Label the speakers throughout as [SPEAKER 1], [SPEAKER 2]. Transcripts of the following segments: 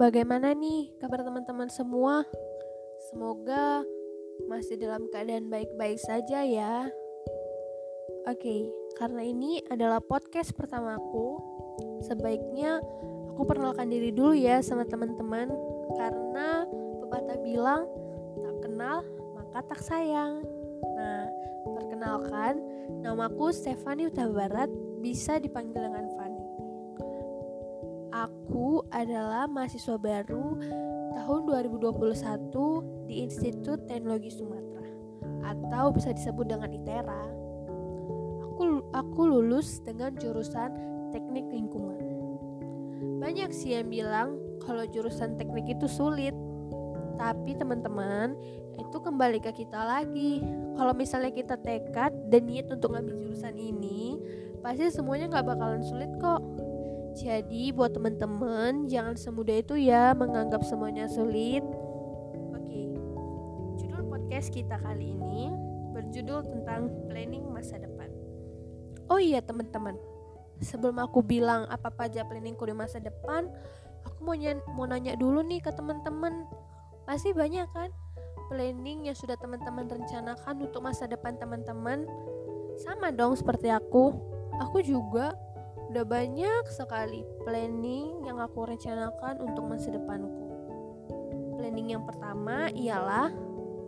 [SPEAKER 1] bagaimana nih kabar teman-teman semua? Semoga masih dalam keadaan baik-baik saja ya. Oke, karena ini adalah podcast pertamaku, sebaiknya aku perkenalkan diri dulu ya sama teman-teman karena pepatah bilang tak kenal maka tak sayang. Nah, perkenalkan, namaku Stefani Utabarat, bisa dipanggil dengan Fani. Aku adalah mahasiswa baru tahun 2021 di Institut Teknologi Sumatera atau bisa disebut dengan ITERA. Aku aku lulus dengan jurusan Teknik Lingkungan. Banyak sih yang bilang kalau jurusan teknik itu sulit. Tapi teman-teman, itu kembali ke kita lagi. Kalau misalnya kita tekad dan niat untuk ngambil jurusan ini, pasti semuanya nggak bakalan sulit kok jadi buat teman-teman jangan semudah itu ya menganggap semuanya sulit. Oke. Judul podcast kita kali ini berjudul tentang planning masa depan. Oh iya teman-teman. Sebelum aku bilang apa aja planningku di masa depan, aku mau, mau nanya dulu nih ke teman-teman. Pasti banyak kan planning yang sudah teman-teman rencanakan untuk masa depan teman-teman? Sama dong seperti aku. Aku juga Udah banyak sekali planning yang aku rencanakan untuk masa depanku. Planning yang pertama ialah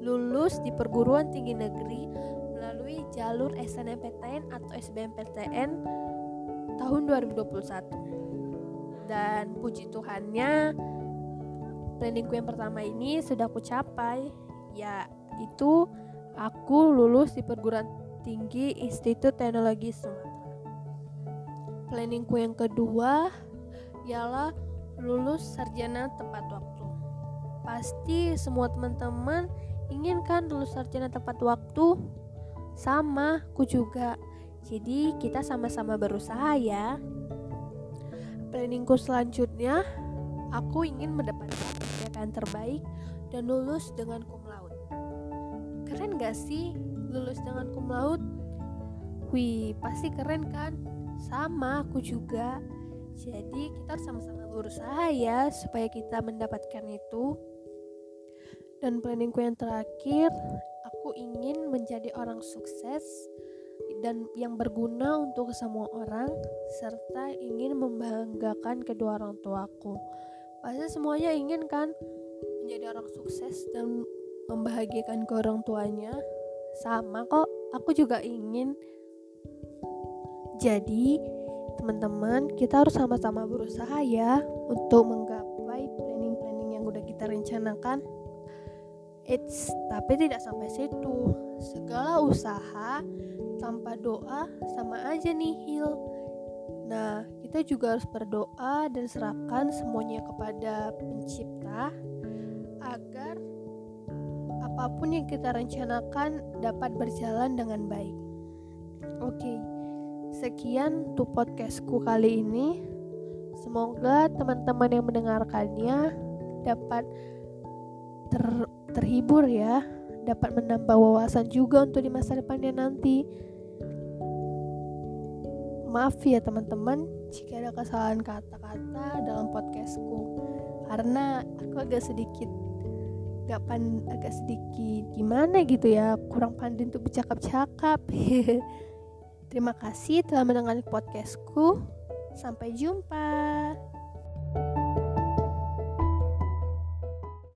[SPEAKER 1] lulus di perguruan tinggi negeri melalui jalur SNMPTN atau SBMPTN tahun 2021. Dan puji Tuhannya, planningku yang pertama ini sudah aku capai, yaitu aku lulus di perguruan tinggi Institut Teknologi Sumatera planningku yang kedua ialah lulus sarjana tepat waktu. Pasti semua teman-teman ingin kan lulus sarjana tepat waktu? Sama, aku juga. Jadi kita sama-sama berusaha ya. Planningku selanjutnya, aku ingin mendapatkan pendidikan terbaik dan lulus dengan cum laude. Keren gak sih lulus dengan cum laude? Wih, pasti keren kan? Sama, aku juga. Jadi kita harus sama-sama berusaha ya supaya kita mendapatkan itu. Dan planningku yang terakhir, aku ingin menjadi orang sukses dan yang berguna untuk semua orang serta ingin membanggakan kedua orang tuaku. Pasti semuanya ingin kan menjadi orang sukses dan membahagiakan ke orang tuanya. Sama kok, aku juga ingin jadi, teman-teman, kita harus sama-sama berusaha ya untuk menggapai planning-planning yang udah kita rencanakan. It's tapi tidak sampai situ. Segala usaha tanpa doa sama aja nih hil. Nah, kita juga harus berdoa dan serahkan semuanya kepada pencipta agar apa pun yang kita rencanakan dapat berjalan dengan baik. Oke. Okay. Sekian untuk podcastku kali ini. Semoga teman-teman yang mendengarkannya dapat ter terhibur ya, dapat menambah wawasan juga untuk di masa depannya nanti. Maaf ya teman-teman jika ada kesalahan kata-kata dalam podcastku karena aku agak sedikit gak pan agak sedikit gimana gitu ya kurang pandai untuk bercakap-cakap Terima kasih telah mendengarkan podcastku. Sampai jumpa.